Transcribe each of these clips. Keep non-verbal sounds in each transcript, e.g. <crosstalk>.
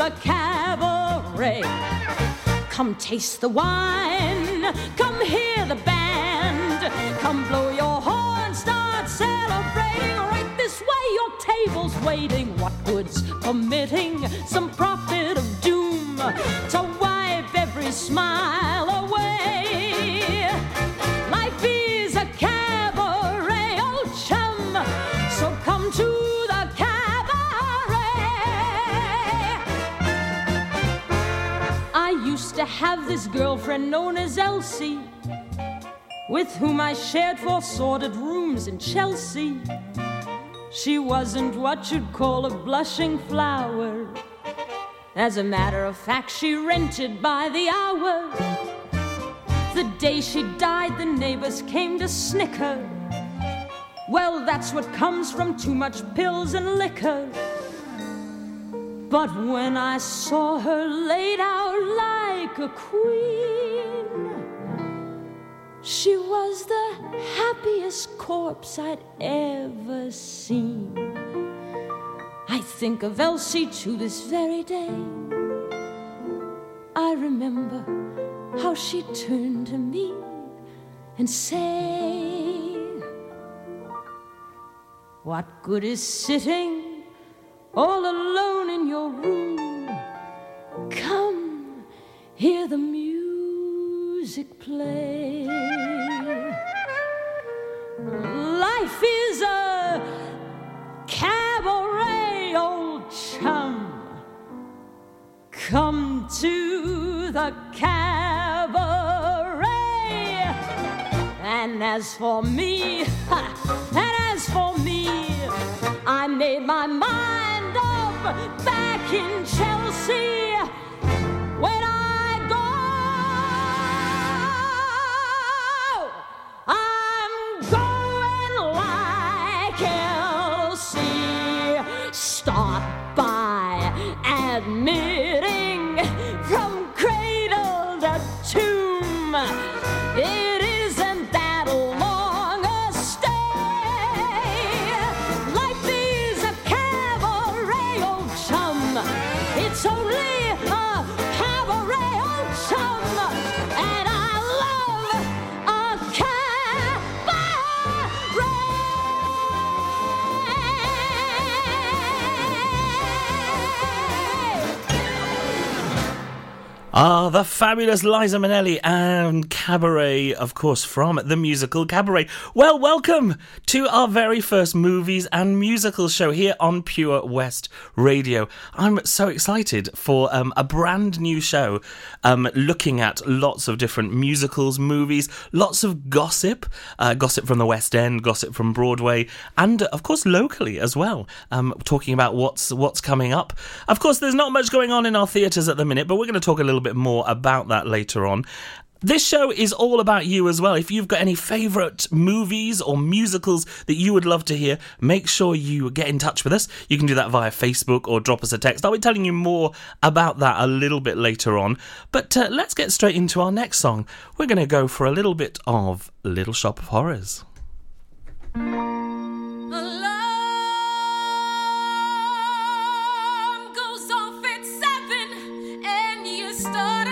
the cabaret. Come taste the wine, come hear the band, come blow your horn, start celebrating. Right this way, your table's waiting. What good's permitting some prophet of doom to wipe every smile away? Have this girlfriend known as Elsie, with whom I shared four sordid rooms in Chelsea. She wasn't what you'd call a blushing flower. As a matter of fact, she rented by the hour. The day she died, the neighbors came to snicker. Well, that's what comes from too much pills and liquor. But when I saw her laid out like a queen, she was the happiest corpse I'd ever seen. I think of Elsie to this very day. I remember how she turned to me and said, What good is sitting all alone in your room? Come, hear the music play. Life is a cabaret, old chum. Come to the cabaret. And as for me, <laughs> and as for me, I made my mind up back in Chelsea. Ah, the fabulous Liza Minnelli and Cabaret, of course, from the musical Cabaret. Well, welcome to our very first movies and musicals show here on Pure West Radio. I'm so excited for um, a brand new show um, looking at lots of different musicals, movies, lots of gossip, uh, gossip from the West End, gossip from Broadway, and of course locally as well. Um, talking about what's what's coming up. Of course, there's not much going on in our theatres at the minute, but we're going to talk a little bit more about that later on. This show is all about you as well. If you've got any favourite movies or musicals that you would love to hear, make sure you get in touch with us. You can do that via Facebook or drop us a text. I'll be telling you more about that a little bit later on. But uh, let's get straight into our next song. We're going to go for a little bit of Little Shop of Horrors. Start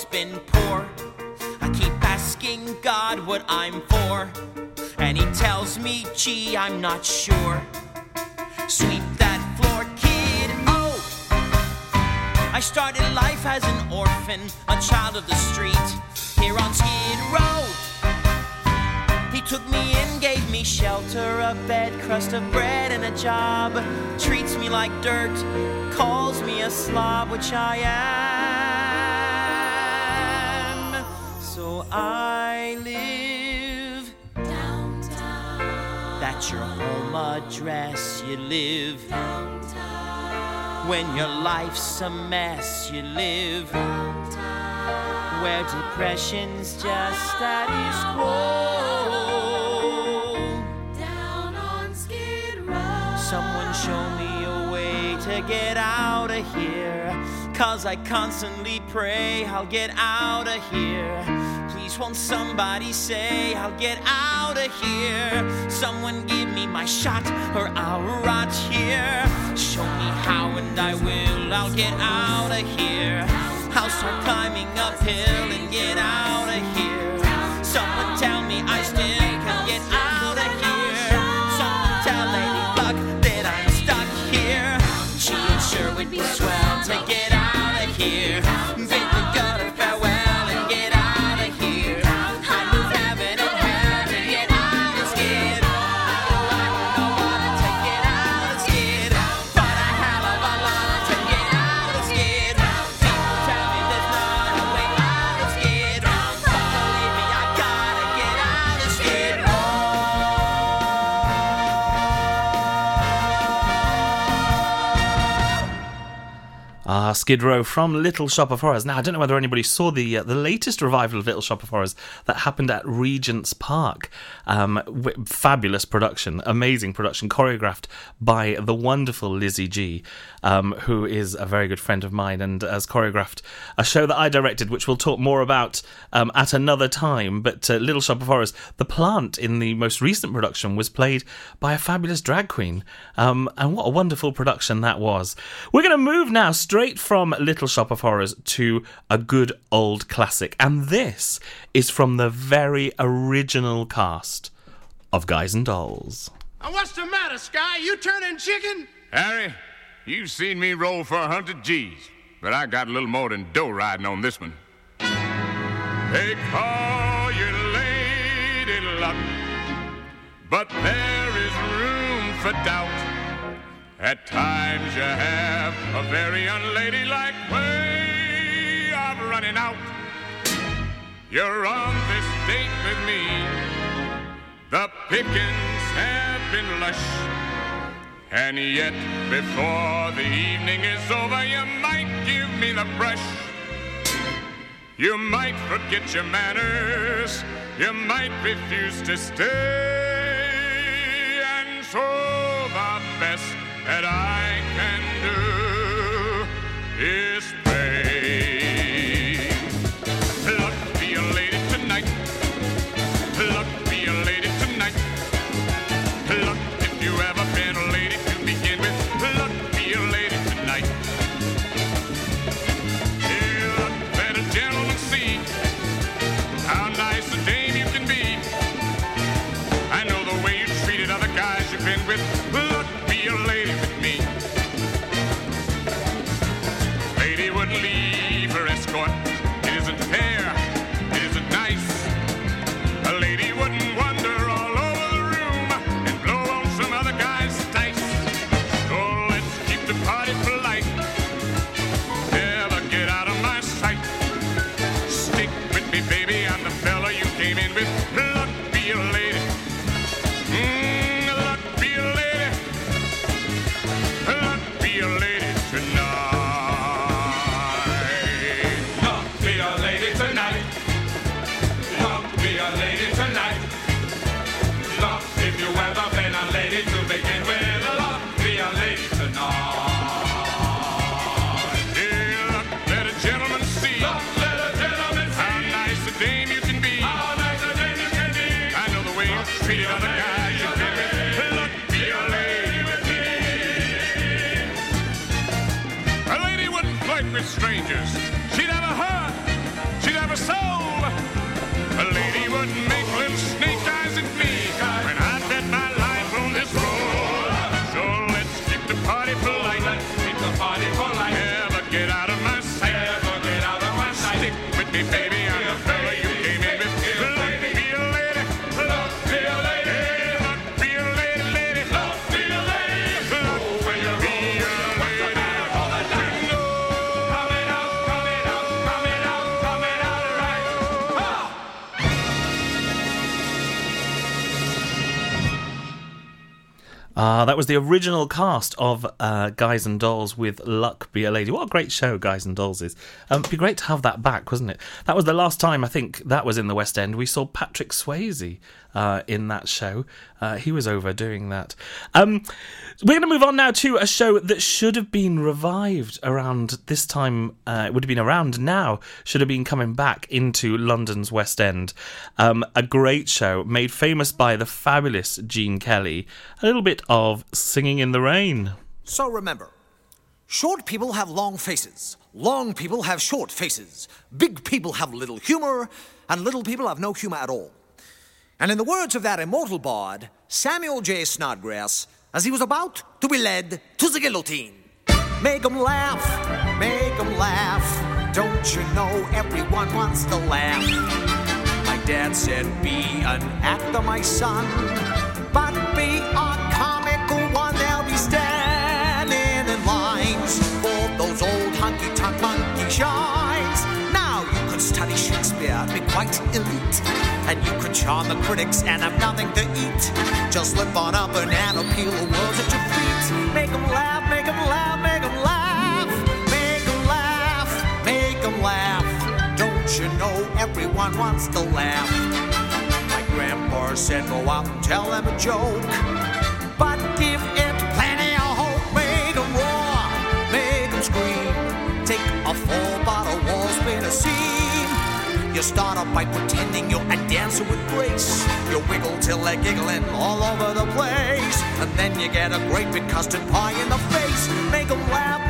always been poor. I keep asking God what I'm for. And he tells me, gee, I'm not sure. Sweep that floor, kid. Oh! I started life as an orphan, a child of the street, here on Skid Row. He took me in, gave me shelter, a bed, crust of bread, and a job. Treats me like dirt, calls me a slob, which I am. I live. Downtown. That's your home address, you live. Downtown. When your life's a mess, you live. Where depression's just status quo. Oh. Down on Skid Row. Someone show me a way to get out of here. Cause I constantly pray I'll get out of here. Please won't somebody say I'll get out of here? Someone give me my shot or I'll rot here. Show me how and I will. I'll get out of here. I'll climbing uphill and get out of here. Skid Row from Little Shop of Horrors. Now, I don't know whether anybody saw the uh, the latest revival of Little Shop of Horrors that happened at Regent's Park. Um, w- fabulous production, amazing production, choreographed by the wonderful Lizzi Gee, um, who is a very good friend of mine and has choreographed a show that I directed, which we'll talk more about um, at another time. But uh, Little Shop of Horrors, the plant in the most recent production was played by a fabulous drag queen, um, and what a wonderful production that was. We're going to move now straight from Little Shop of Horrors to a good old classic, and this is from the very original cast of Guys and Dolls. Uh, What's the matter, Sky? You turning chicken? Harry, you've seen me roll for a hundred G's, but I got a little more than dough riding on this one. They call you Lady Luck, but there is room for doubt. At times you have a very unladylike way of running out. You're on this date with me. The pickings have been lush. And yet, before the evening is over, you might give me the brush. You might forget your manners. You might refuse to stay. And so the best that I can do is Ah, that was the original cast of uh, Guys and Dolls with Luck Be a Lady. What a great show Guys and Dolls is. Um, it'd be great to have that back, wasn't it? That was the last time I think that was in the West End. We saw Patrick Swayze uh, in that show. Uh, he was over doing that. Um, we're going to move on now to a show that should have been revived around this time. Uh, it would have been around now. Should have been coming back into London's West End. Um, a great show made famous by the fabulous Gene Kelly. A little bit of Singing in the Rain. So remember, short people have long faces, long people have short faces, big people have little humor, and little people have no humor at all. And in the words of that immortal bard, Samuel J. Snodgrass, as he was about to be led to the guillotine, make 'em laugh, make 'em laugh. Don't you know everyone wants to laugh? My dad said, Be an actor, my son, Shakespeare, be quite elite, and you could charm the critics and have nothing to eat. Just slip on a banana, peel the world at your feet. Make 'em laugh, make 'em laugh, make 'em laugh, make 'em laugh, make 'em laugh. Don't you know everyone wants to laugh? My grandpa said, go out and tell them a joke. But give it plenty of hope. Make 'em roar, make 'em scream. Take a full You start off by pretending you're a dancer with grace. You wiggle till they're giggling all over the place. And then you get a great big custard pie in the face. Make 'em laugh, make 'em laugh,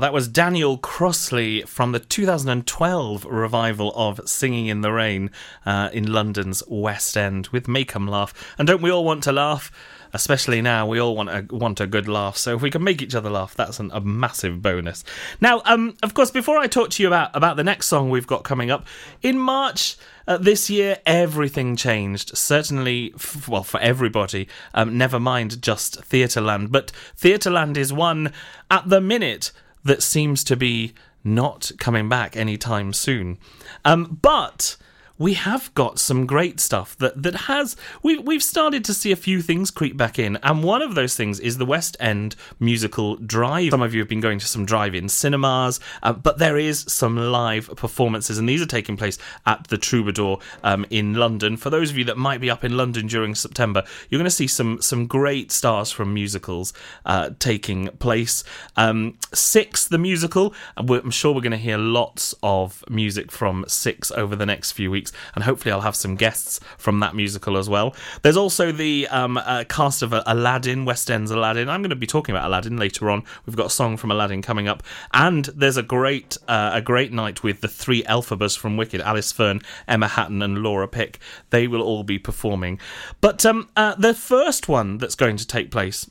that was Daniel Crossley from the 2012 revival of Singing in the Rain uh, in London's West End with Make 'em Laugh. And don't we all want to laugh? Especially now, we all want a want a good laugh. So if we can make each other laugh, that's an, a massive bonus. Now, um, of course, before I talk to you about about the next song we've got coming up in March, uh, this year, everything changed. Certainly, f- well, for everybody. Um, never mind just Theatreland, but Theatreland is one at the minute that seems to be not coming back anytime soon. Um, but we have got some great stuff that that has we've we've started to see a few things creep back in, and one of those things is the West End musical Drive. Some of you have been going to some drive-in cinemas, uh, but there is some live performances, and these are taking place at the Troubadour um, in London. For those of you that might be up in London during September, you're going to see some some great stars from musicals uh, taking place. Um, Six, the musical, I'm sure we're going to hear lots of music from Six over the next few weeks, and hopefully I'll have some guests from that musical as well. There's also the um, uh, cast of Aladdin, West End's Aladdin. I'm going to be talking about Aladdin later on. We've got a song from Aladdin coming up, and there's a great uh, a great night with the three Elphabas from Wicked: Alice Fearn, Emma Hatton, and Laura Pick. They will all be performing. But um, uh, the first one that's going to take place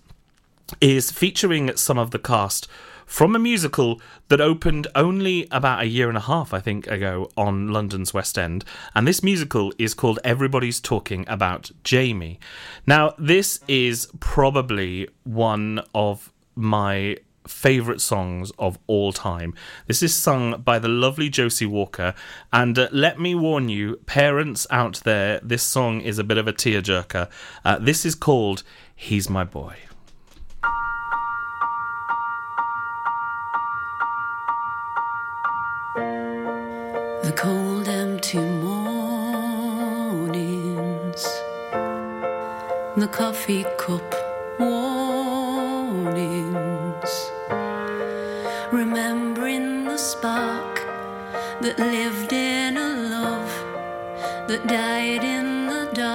is featuring some of the cast from a musical that opened only about a year and a half, I think, ago on London's West End. And this musical is called Everybody's Talking About Jamie. Now, this is probably one of my favourite songs of all time. This is sung by the lovely Josie Walker, and uh, let me warn you, parents out there, this song is a bit of a tearjerker. Uh, this is called He's My Boy. The cold, empty mornings, the coffee cup warnings, remembering the spark that lived in a love that died in the dark.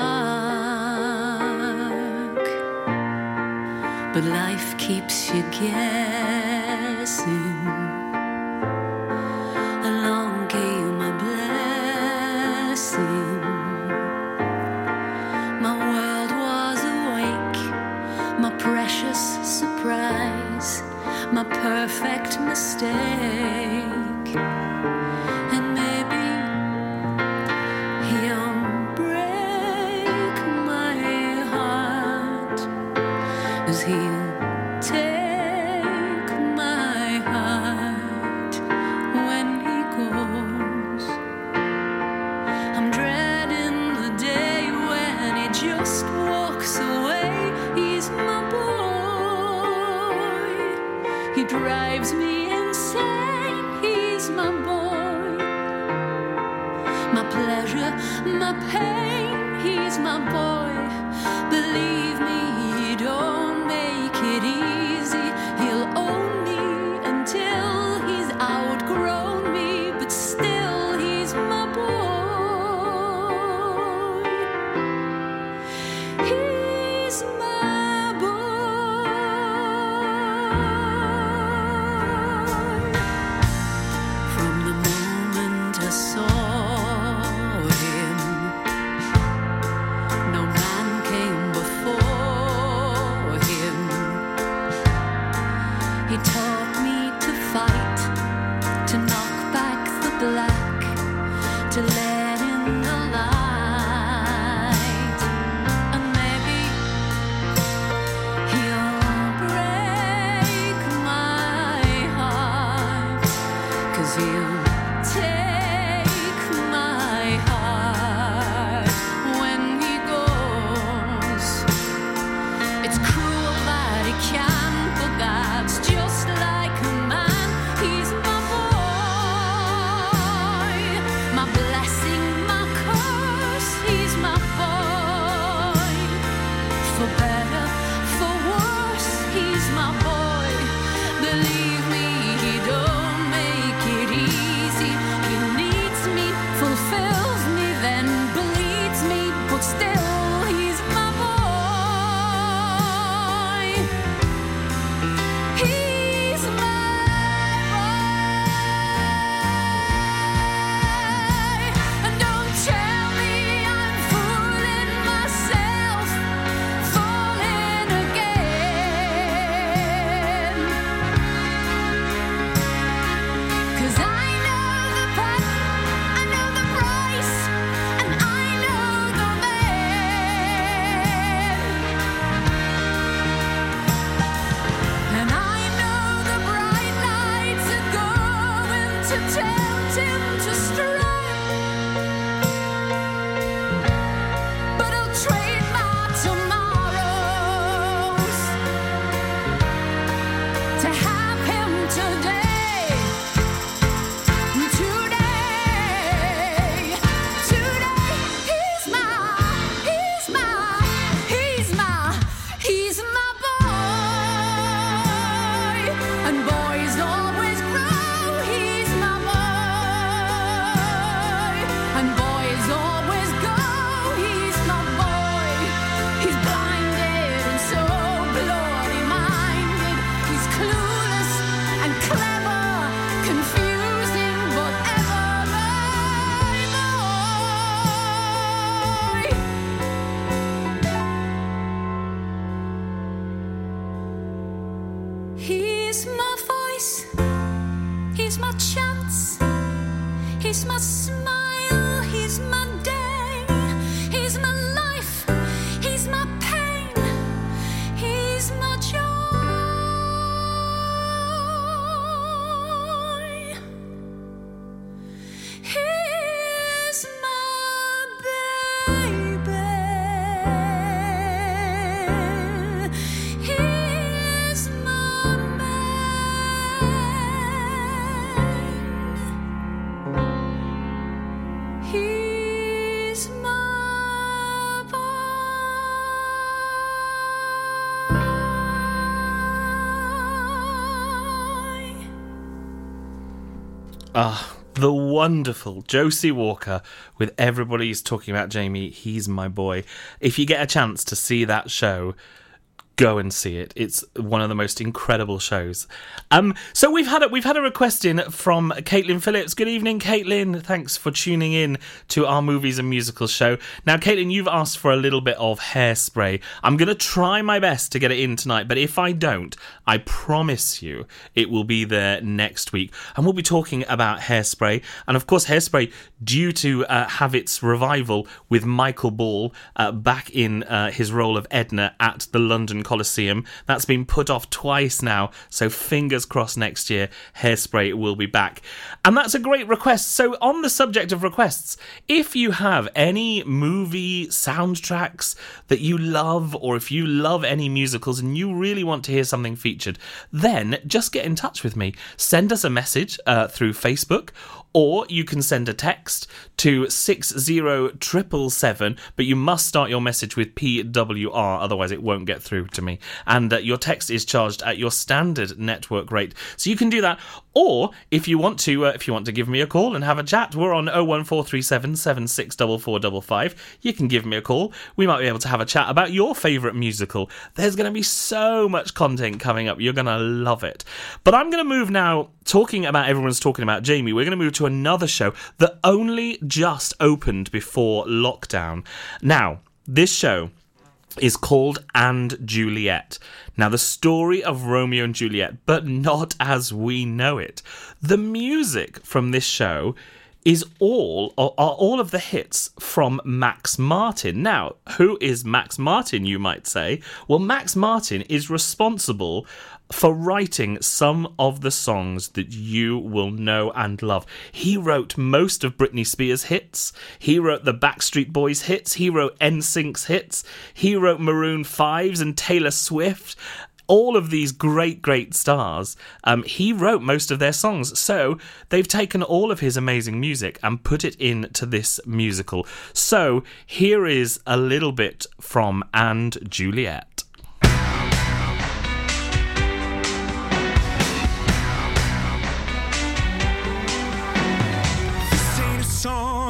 But life keeps you guessing. Mistake. Wonderful Josie Walker with everybody's talking about Jamie. He's my boy. If you get a chance to see that show, go and see it. It's one of the most incredible shows. Um, so we've had a, we've had a request in from Caitlin Phillips. Good evening, Caitlin. Thanks for tuning in to our movies and musicals show. Now, Caitlin, you've asked for a little bit of hairspray. I'm going to try my best to get it in tonight, but if I don't, I promise you it will be there next week. And we'll be talking about hairspray. And of course, hairspray, due to uh, have its revival with Michael Ball uh, back in uh, his role of Edna at the London Coliseum. That's been put off twice now, so fingers crossed next year Hairspray will be back. And that's a great request. So, on the subject of requests, if you have any movie soundtracks that you love, or if you love any musicals and you really want to hear something featured, then just get in touch with me. Send us a message uh, through Facebook or you can send a text to 60777, but you must start your message with PWR, otherwise it won't get through to me. And uh, your text is charged at your standard network rate. So you can do that. Or if you want to, uh, if you want to give me a call and have a chat, we're on 01437 764455. You can give me a call. We might be able to have a chat about your favourite musical. There's going to be so much content coming up. You're going to love it. But I'm going to move now, talking about everyone's talking about Jamie. We're going to move to another show that only just opened before lockdown. Now, this show is called And Juliet. Now, the story of Romeo and Juliet, but not as we know it. The music from this show is all are all of the hits from Max Martin. Now, who is Max Martin, you might say? Well, Max Martin is responsible for writing some of the songs that you will know and love. He wrote most of Britney Spears' hits. He wrote the Backstreet Boys hits. He wrote NSYNC's hits. He wrote Maroon 5's and Taylor Swift all of these great, great stars, um, he wrote most of their songs. So they've taken all of his amazing music and put it into this musical. So here is a little bit from And Juliet.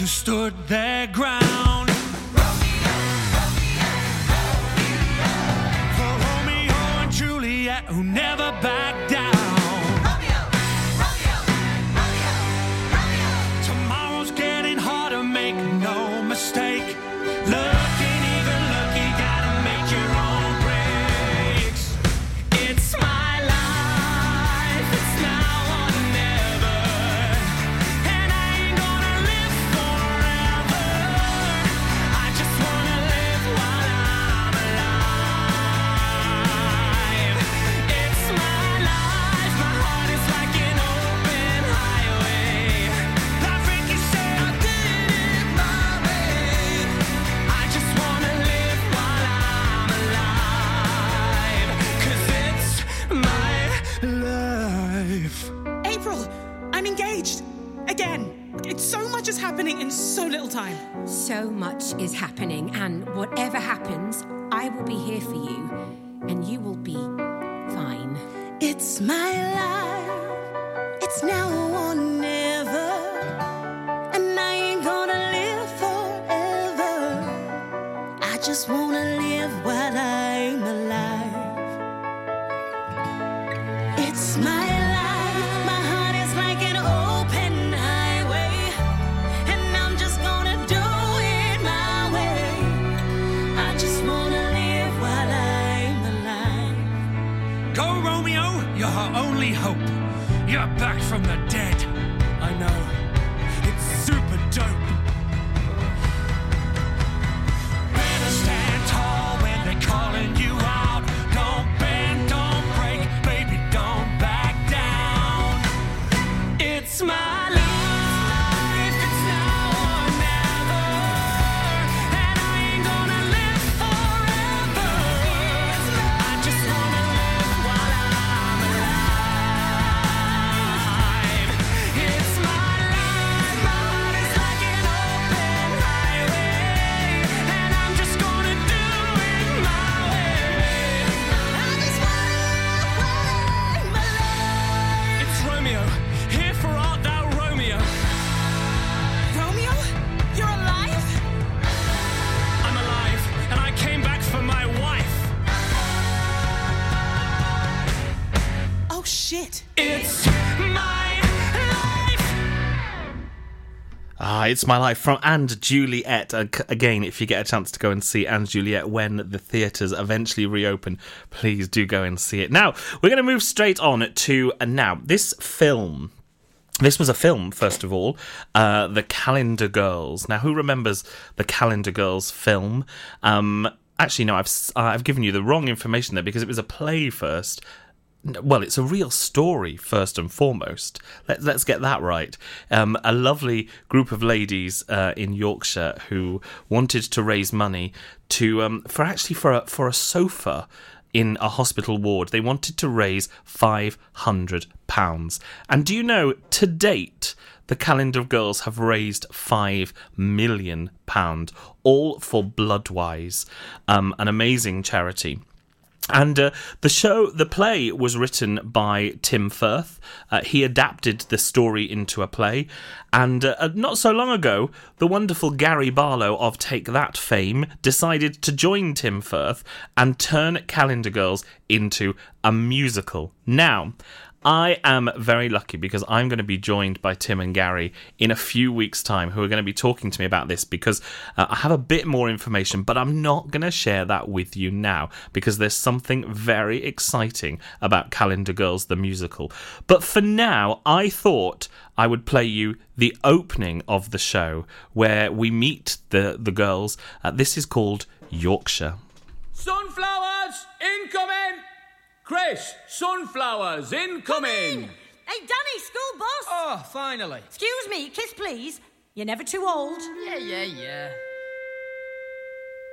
Who stood their ground. For Romeo and Juliet who never backed it's my life from and Juliet. Again, if you get a chance to go and see and Juliet when the theatres eventually reopen, please do go and see it. Now we're going to move straight on to uh, now this film. This was a film, first of all, uh, The Calendar Girls. Now, who remembers the Calendar Girls film? Um, actually, no, I've I've given you the wrong information there because it was a play first. Well, it's a real story first and foremost. Let, let's get that right. Um, a lovely group of ladies uh, in Yorkshire who wanted to raise money to um, for actually for a, for a sofa in a hospital ward. They wanted to raise five hundred pounds. And do you know to date? The Calendar of Girls have raised five million pound, all for Bloodwise, um, an amazing charity. And uh, the show, the play was written by Tim Firth. Uh, he adapted the story into a play. And uh, not so long ago, the wonderful Gary Barlow of Take That fame decided to join Tim Firth and turn Calendar Girls into a musical. Now, I am very lucky because I'm going to be joined by Tim and Gary in a few weeks' time, who are going to be talking to me about this because uh, I have a bit more information, but I'm not going to share that with you now because there's something very exciting about Calendar Girls the musical. But for now, I thought I would play you the opening of the show where we meet the the girls. Uh, this is called Yorkshire. Sunflowers incoming! Chris, sunflowers incoming! Hey, Danny, school bus! Oh, finally. Excuse me, kiss please. You're never too old. Yeah, yeah, yeah.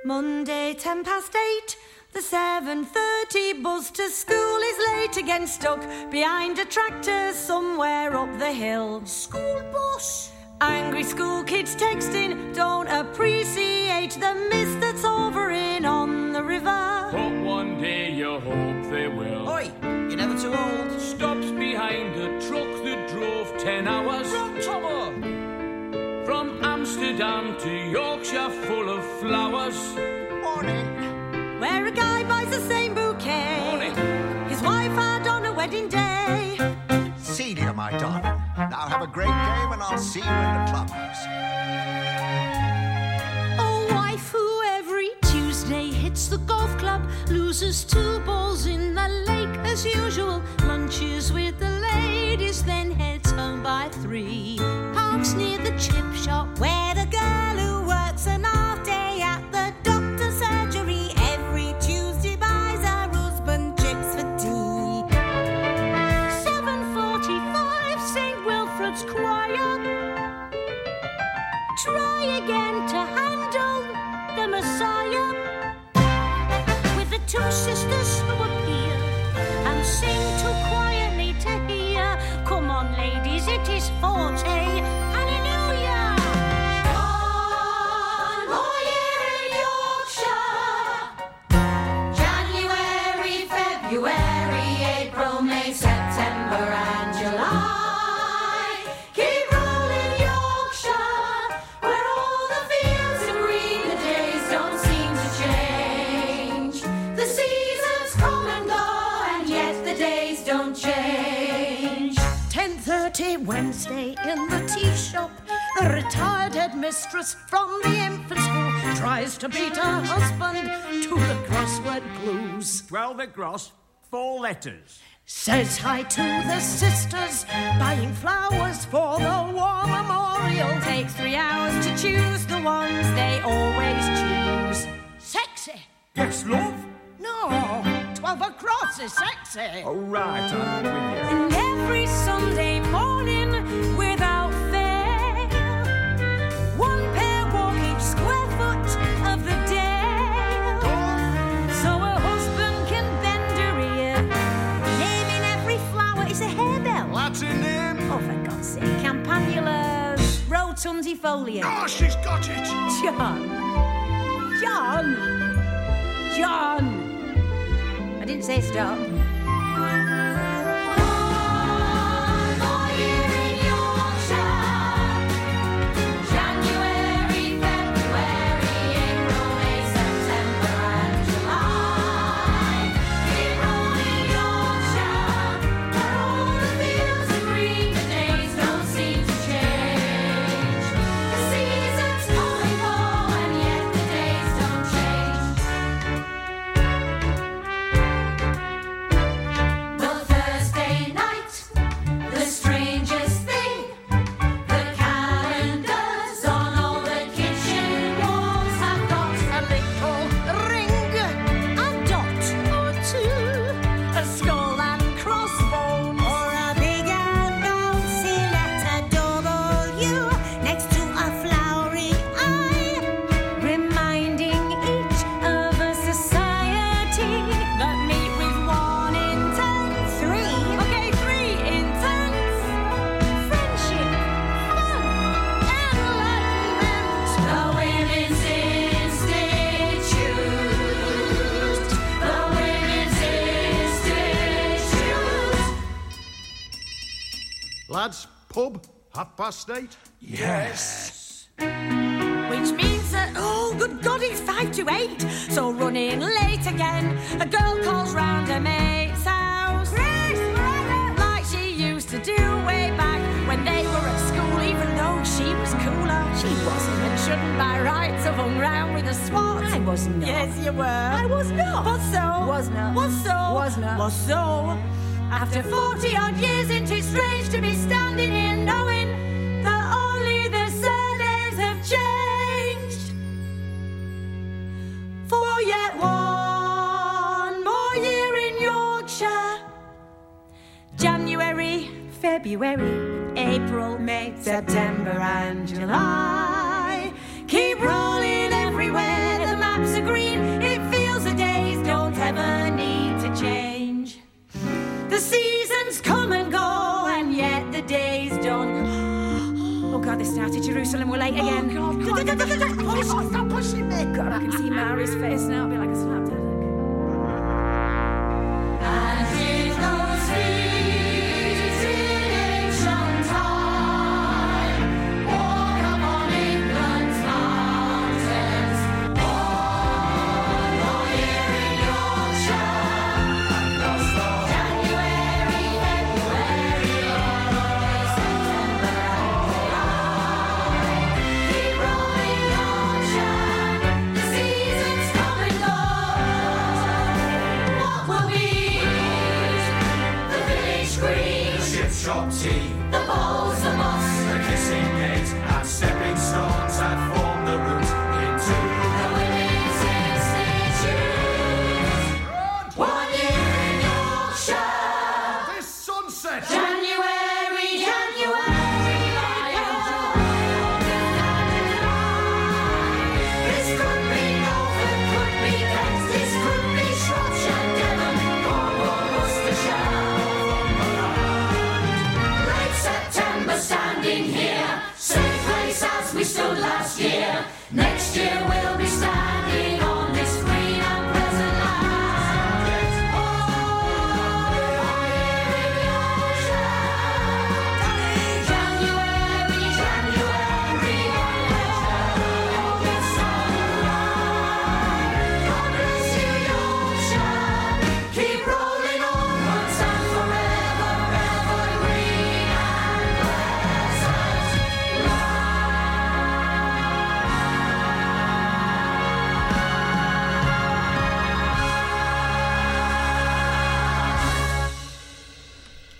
Monday, ten past eight. The 7.30 bus to school is late again, stuck behind a tractor somewhere up the hill. School bus? Angry school kids texting, don't appreciate the mist that's hovering on the river. But one day you hope they will. Oi, you're never too old. Stops behind a truck that drove ten hours. Wrong trouble. From Amsterdam to Yorkshire full of flowers. Morning. Where a guy buys the same bouquet. Morning. His wife had on a wedding day. Celia, my darling. Now have a great game and I'll see you in the clubhouse. Hits the golf club, loses two balls in the lake as usual, lunches with the ladies, then heads home by three. Parks near the chip shop Twelve across, four letters. Says hi to the sisters, buying flowers for the war memorial. Takes three hours to choose the ones they always choose. Sexy. Yes, love. No, 12 across is sexy. All right, I'm with you. And every Sunday morning, sake, rotundifolia. Oh, she's got it. John. John. John. I didn't say stop. Half past. Yes. Which means that, oh, good God, it's five to eight. So running late again. A girl calls round her mate's house. Like she used to do way back when they were at school, even though she was cooler. She wasn't and shouldn't by rights have hung round with a swat. I was not. Yes, you were. I was not. But so. Was not. Was so. Was not. Was so. After 40 odd years, ain't it strange to be standing here knowing February, April, May, September, and July. Keep rolling everywhere, the maps are green. It feels the days don't ever need to change. The seasons come and go, and yet the days don't. Oh God, they started Jerusalem. We're late oh, again. Oh, God. <laughs> Push, stop pushing me. God, I can see Mary's face now. It'll be like a slap tea,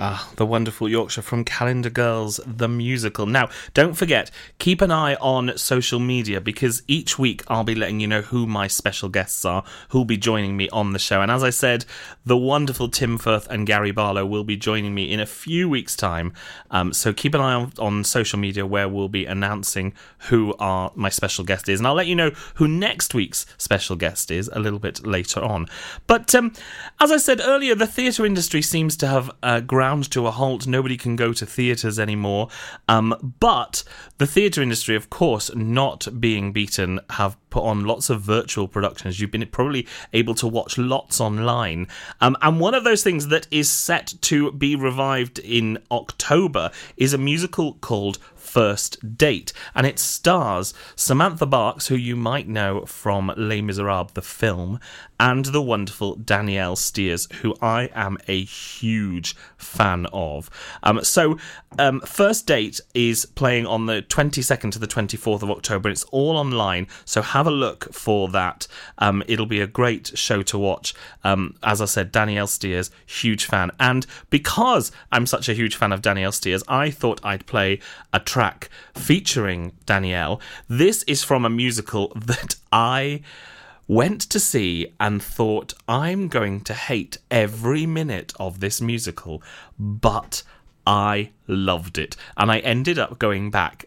Ah, the wonderful Yorkshire from Calendar Girls, the musical. Now, don't forget, keep an eye on social media because each week I'll be letting you know who my special guests are, who'll be joining me on the show. And as I said, the wonderful Tim Firth and Gary Barlow will be joining me in a few weeks' time. Um, so keep an eye on, on social media where we'll be announcing who our my special guest is. And I'll let you know who next week's special guest is a little bit later on. But um, as I said earlier, the theatre industry seems to have uh, ground to a halt. Nobody can go to theatres anymore. Um, but the theatre industry, of course, not being beaten, have put on lots of virtual productions. You've been probably able to watch lots online. Um, and one of those things that is set to be revived in October is a musical called First Date, and it stars Samantha Barks, who you might know from Les Miserables, the film, and the wonderful Danielle Steers, who I am a huge fan of. Um, so, um, First Date is playing on the 22nd to the 24th of October, and it's all online, so have a look for that. Um, it'll be a great show to watch. Um, as I said, Danielle Steers, huge fan, and because I'm such a huge fan of Danielle Steers, I thought I'd play a track featuring Danielle. This is from a musical <laughs> that I went to see and thought I'm going to hate every minute of this musical, but I loved it. And I ended up going back.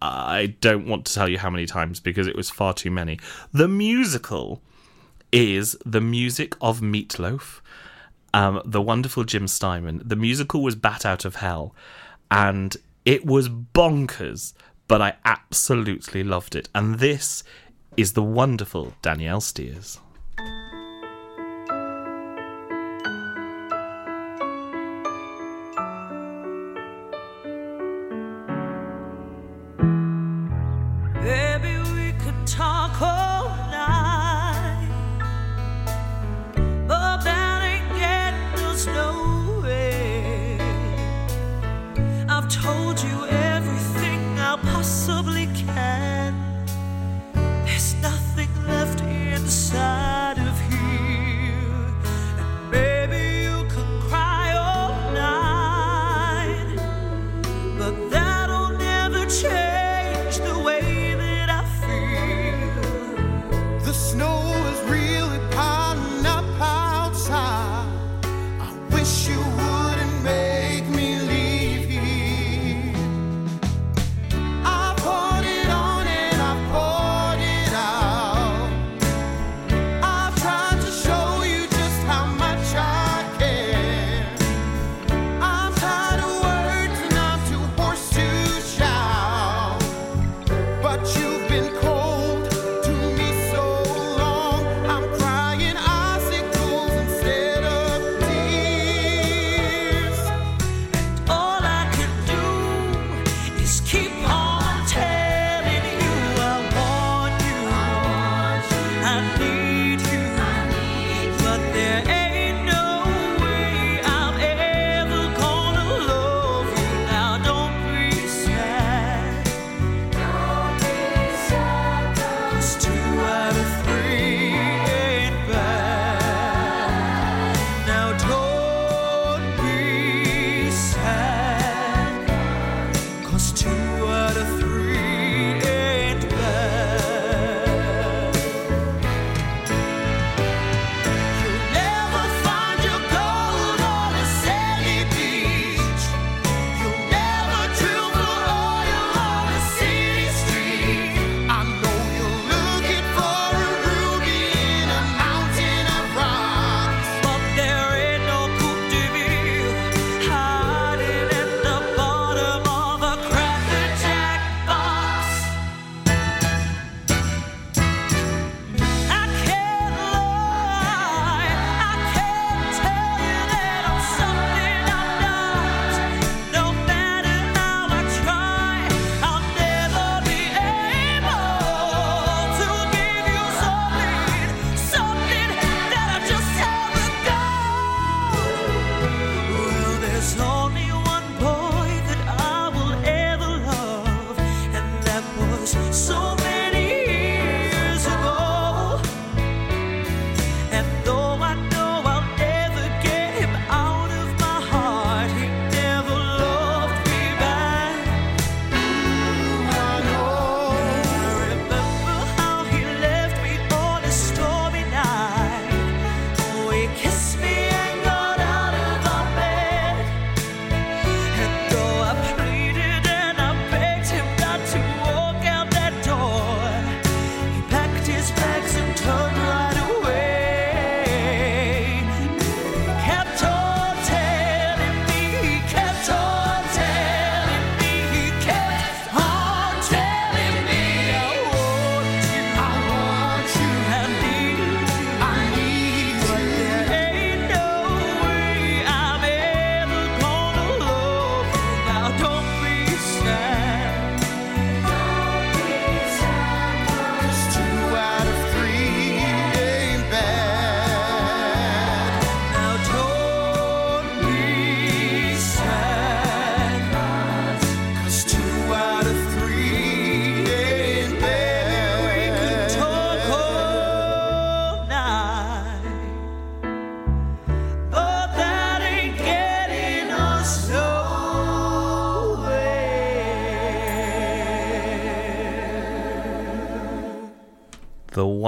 I don't want to tell you how many times because it was far too many. The musical is the music of Meatloaf, um, the wonderful Jim Steinman. The musical was Bat Out of Hell, and it was bonkers, but I absolutely loved it. And this is the wonderful Danielle Steers.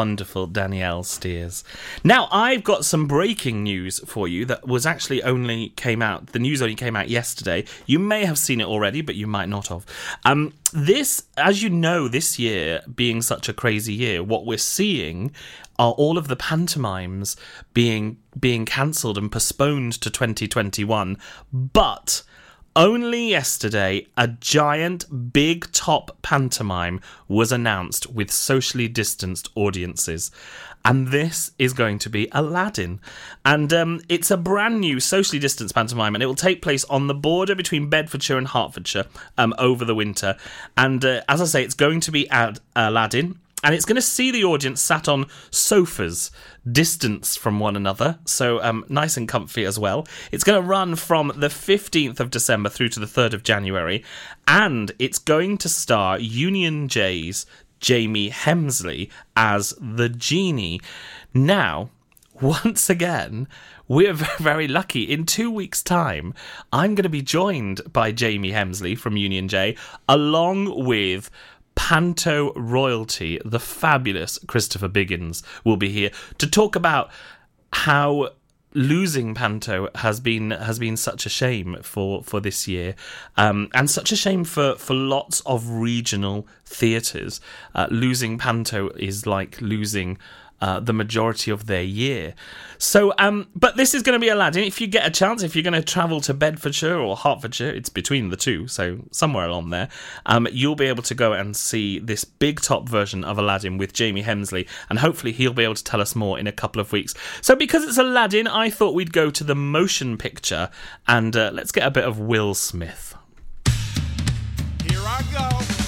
Wonderful Danielle Steers. Now, I've got some breaking news for you that was actually only came out. The news only came out yesterday. You may have seen it already, but you might not have. Um, this, as you know, this year being such a crazy year, what we're seeing are all of the pantomimes being being cancelled and postponed to 2021. But only yesterday, a giant big top pantomime was announced with socially distanced audiences. And this is going to be Aladdin. And um, it's a brand new socially distanced pantomime, and it will take place on the border between Bedfordshire and Hertfordshire um, over the winter. And uh, as I say, it's going to be Ad- Aladdin and it's going to see the audience sat on sofas distance from one another so um, nice and comfy as well it's going to run from the 15th of december through to the 3rd of january and it's going to star union j's jaymi hensley as the genie now once again, we're <laughs> very lucky. In two weeks' time, I'm going to be joined by Jaymi Hensley from Union J, along with Panto royalty, the fabulous Christopher Biggins, will be here to talk about how losing Panto has been has been such a shame for for this year, um, and such a shame for for lots of regional theatres. Uh, losing Panto is like losing. Uh, the majority of their year. So, um, but this is going to be Aladdin. If you get a chance, if you're going to travel to Bedfordshire or Hertfordshire, it's between the two, so somewhere along there, um, you'll be able to go and see this big top version of Aladdin with Jaymi Hensley, and hopefully he'll be able to tell us more in a couple of weeks. So, because it's Aladdin, I thought we'd go to the motion picture and uh, let's get a bit of Will Smith. Here I go.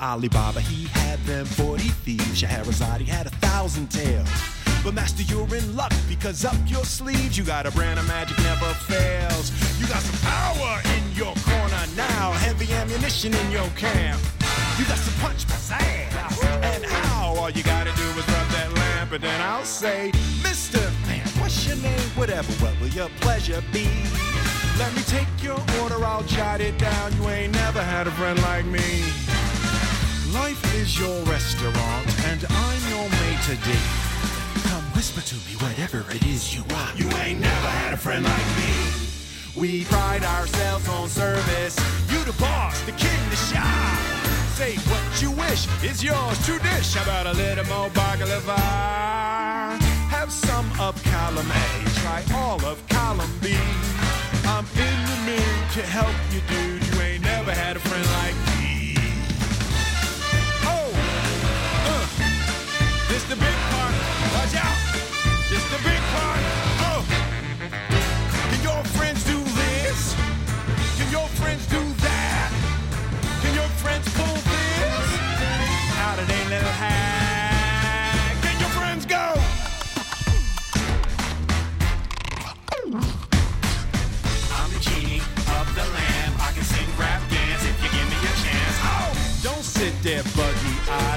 Ali Baba, he had them 40 thieves. Scheherazade, he had a thousand tales. But master, you're in luck because up your sleeves you got a brand of magic never fails. You got some power in your corner now, heavy ammunition in your camp. You got some punch pizzazz and how all you gotta do is rub that lamp, and then I'll say, Mister Man, what's your name? Whatever, what will your pleasure be? Let me take your order, I'll jot it down. You ain't never had a friend like me. Life is your restaurant, and I'm your maitre d'. Come whisper to me whatever it is you want. You ain't never had a friend like me. We pride ourselves on service. You the boss, the king, the shah. Say what you wish is yours to dish. How about a little more baklava? Have some of column A, try all of column B. I'm in the mood to help. You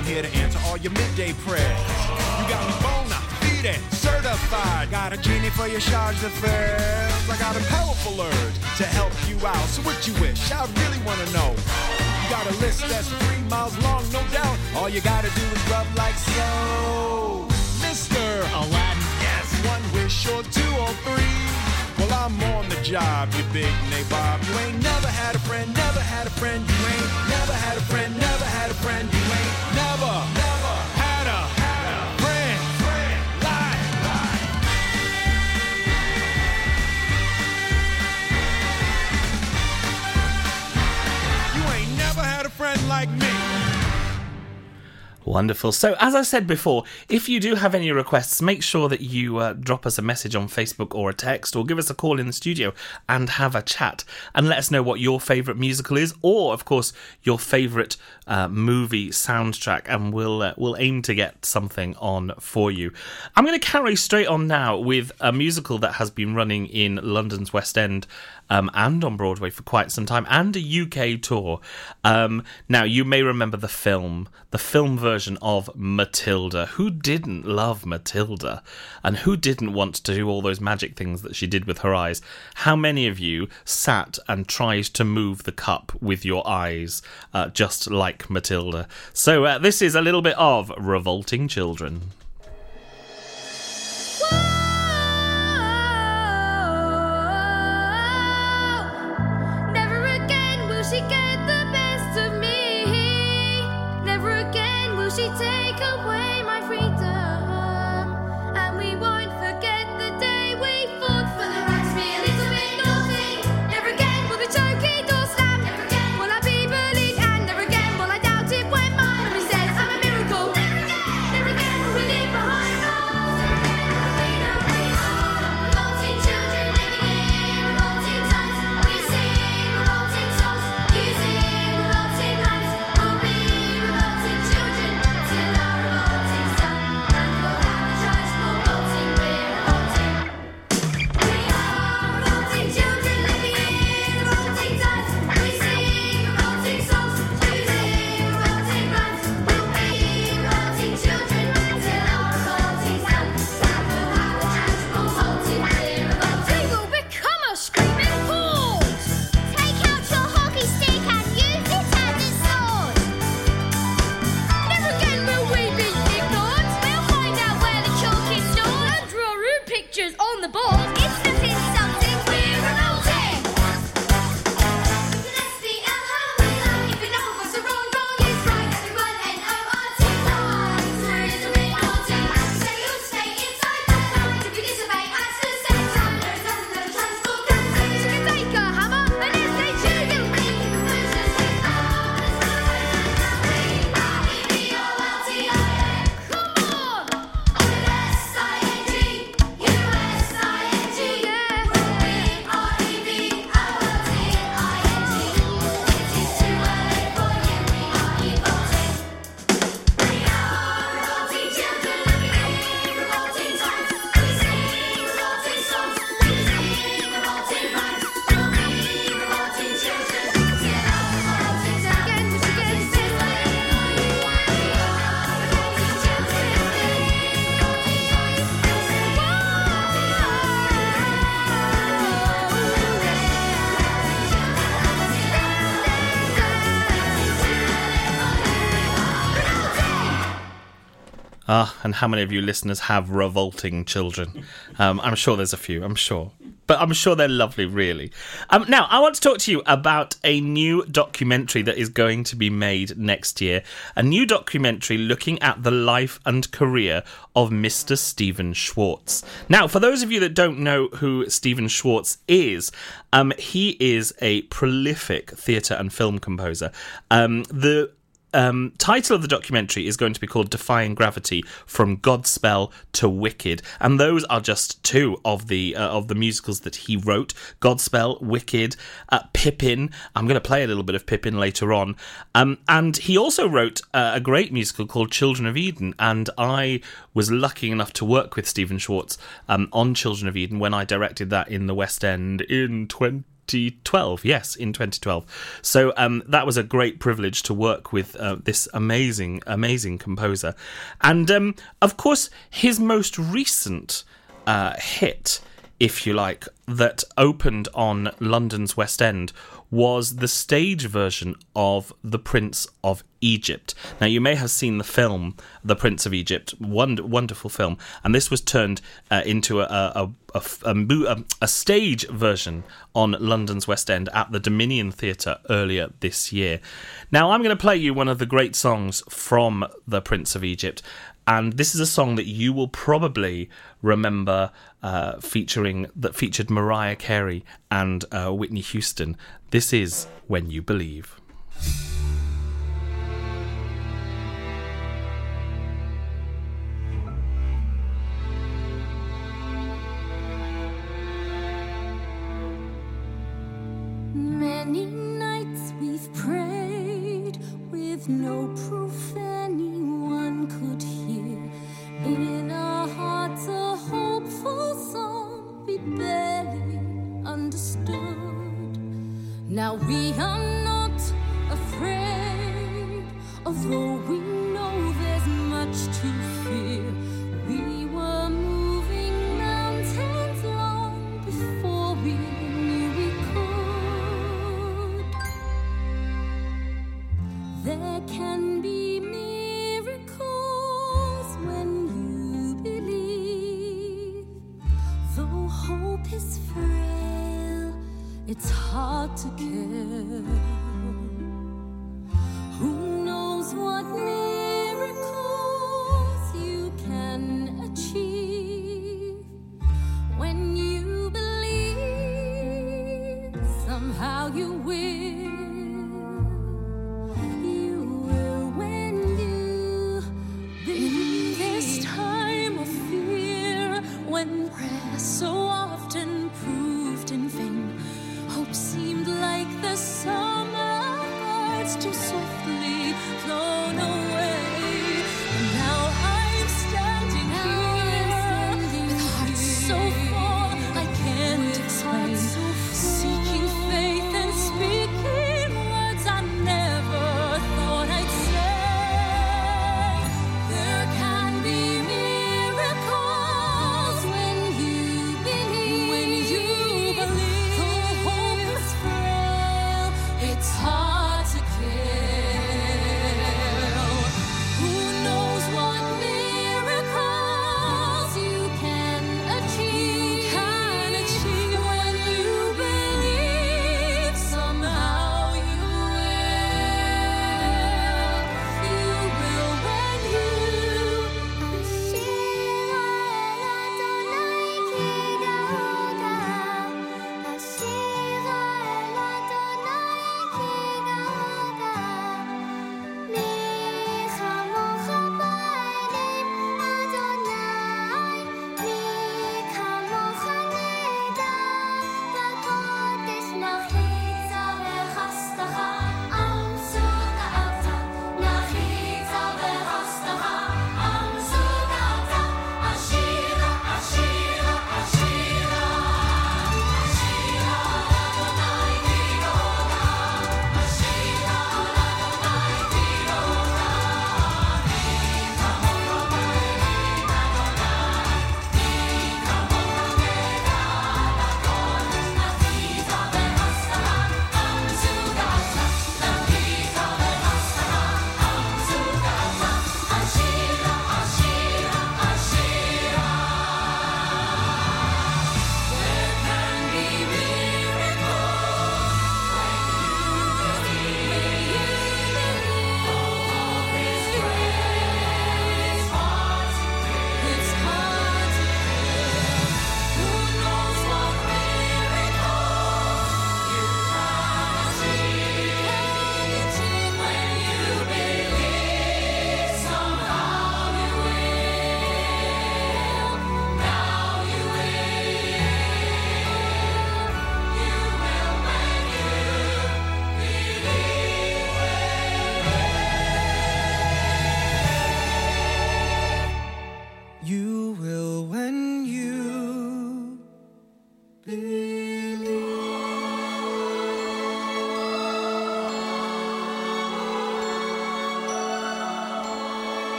I'm here to answer all your midday prayers. You got me bona fide, certified. Got a genie for your charge d'affaires. I got a powerful urge to help you out. So what you wish? I really wanna know. You got a list that's three miles long, no doubt. All you gotta do is rub like so. Mr. Aladdin. Yes. One wish or two or three. Well, I'm on the job, you big nabob. You ain't never had a friend, never had a friend. You ain't never had a friend, never had a friend. You ain't never, never had a, friend. friend. You ain't never had a friend like me. Wonderful. So, as I said before, if you do have any requests, make sure that you uh, drop us a message on Facebook or a text or give us a call in the studio and have a chat and let us know what your favourite musical is or, of course, your favourite uh, movie soundtrack and we'll, uh, we'll aim to get something on for you. I'm going to carry straight on now with a musical that has been running in London's West End um, and on Broadway for quite some time, and a UK tour. Um, now, you may remember the film. The film version of Matilda. Who didn't love Matilda? And who didn't want to do all those magic things that she did with her eyes? How many of you sat and tried to move the cup with your eyes, uh, just like Matilda? So, uh, this is a little bit of Revolting Children. And how many of you listeners have revolting children? Um, I'm sure there's a few, I'm sure. But I'm sure they're lovely, really. Um, now, I want to talk to you about a new documentary that is going to be made next year. A new documentary looking at the life and career of Mr. Stephen Schwartz. Now, for those of you that don't know who Stephen Schwartz is, um, he is a prolific theatre and film composer. Um, the um, title of the documentary is going to be called Defying Gravity from Godspell to Wicked, and those are just two of the uh, of the musicals that he wrote: Godspell, Wicked, uh, Pippin. I'm going to play a little bit of Pippin later on, um, and he also wrote uh, a great musical called Children of Eden, and I was lucky enough to work with Stephen Schwartz um, on Children of Eden when I directed that in the West End in 20. 2012 yes in 2012 so um, that was a great privilege to work with uh, this amazing amazing composer. And um, of course his most recent uh, hit if you like that opened on london's west end was the stage version of The Prince of Egypt. Now, you may have seen the film The Prince of Egypt, wonder, wonderful film, and this was turned uh, into a, a, a, a- a stage version on London's West End at the Dominion Theatre earlier this year. Now, I'm going to play you one of the great songs from The Prince of Egypt. And this is a song that you will probably remember uh, featuring that featured Mariah Carey and uh, Whitney Houston. This is When You Believe. Many nights we've prayed with no proof Now we are not afraid, of we to care.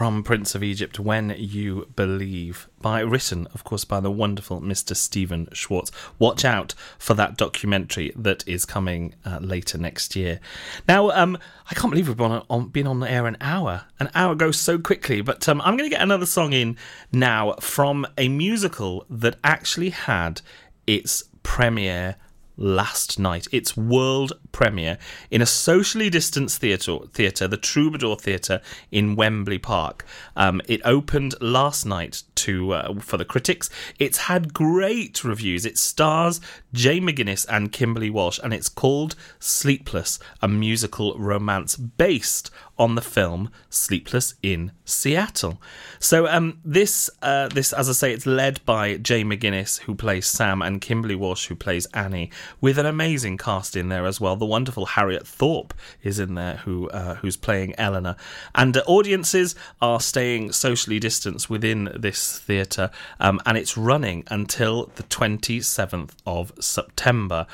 From Prince of Egypt, When You Believe, by written, of course, by the wonderful Mr. Stephen Schwartz. Watch out for that documentary that is coming uh, later next year. Now, um, I can't believe we've been on, on, been on the air an hour. An hour goes so quickly, but um, I'm going to get another song in now from a musical that actually had its premiere last night. Its world premiere in a socially distanced theatre, theatre the Troubadour Theatre in Wembley Park. Um, it opened last night to uh, for the critics. It's had great reviews. It stars Jay McGuinness and Kimberley Walsh, and it's called Sleepless, a musical romance based on the film Sleepless in Seattle. So um, this uh, this as I say, it's led by Jay McGuinness who plays Sam and Kimberley Walsh who plays Annie, with an amazing cast in there as well. The wonderful Harriet Thorpe is in there who uh, who's playing Eleanor, and uh, audiences are staying socially distanced within this theatre, um, and it's running until the twenty seventh of September.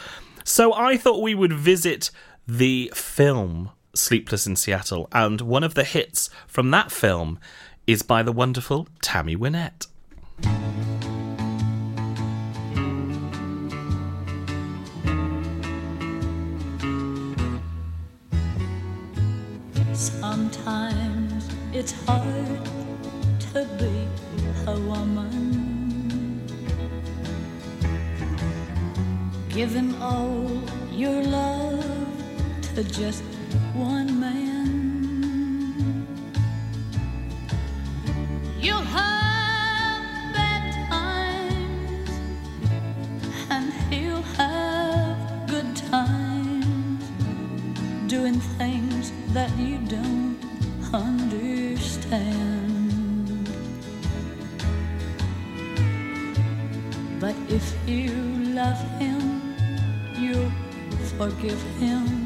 So I thought we would visit the film Sleepless in Seattle, and one of the hits from that film is by the wonderful Tammy Wynette. Sometimes it's hard to be a woman. Giving all your love to just one man. You'll have bad times, and he'll have good times doing things that you don't understand. But if you love him, you'll forgive him.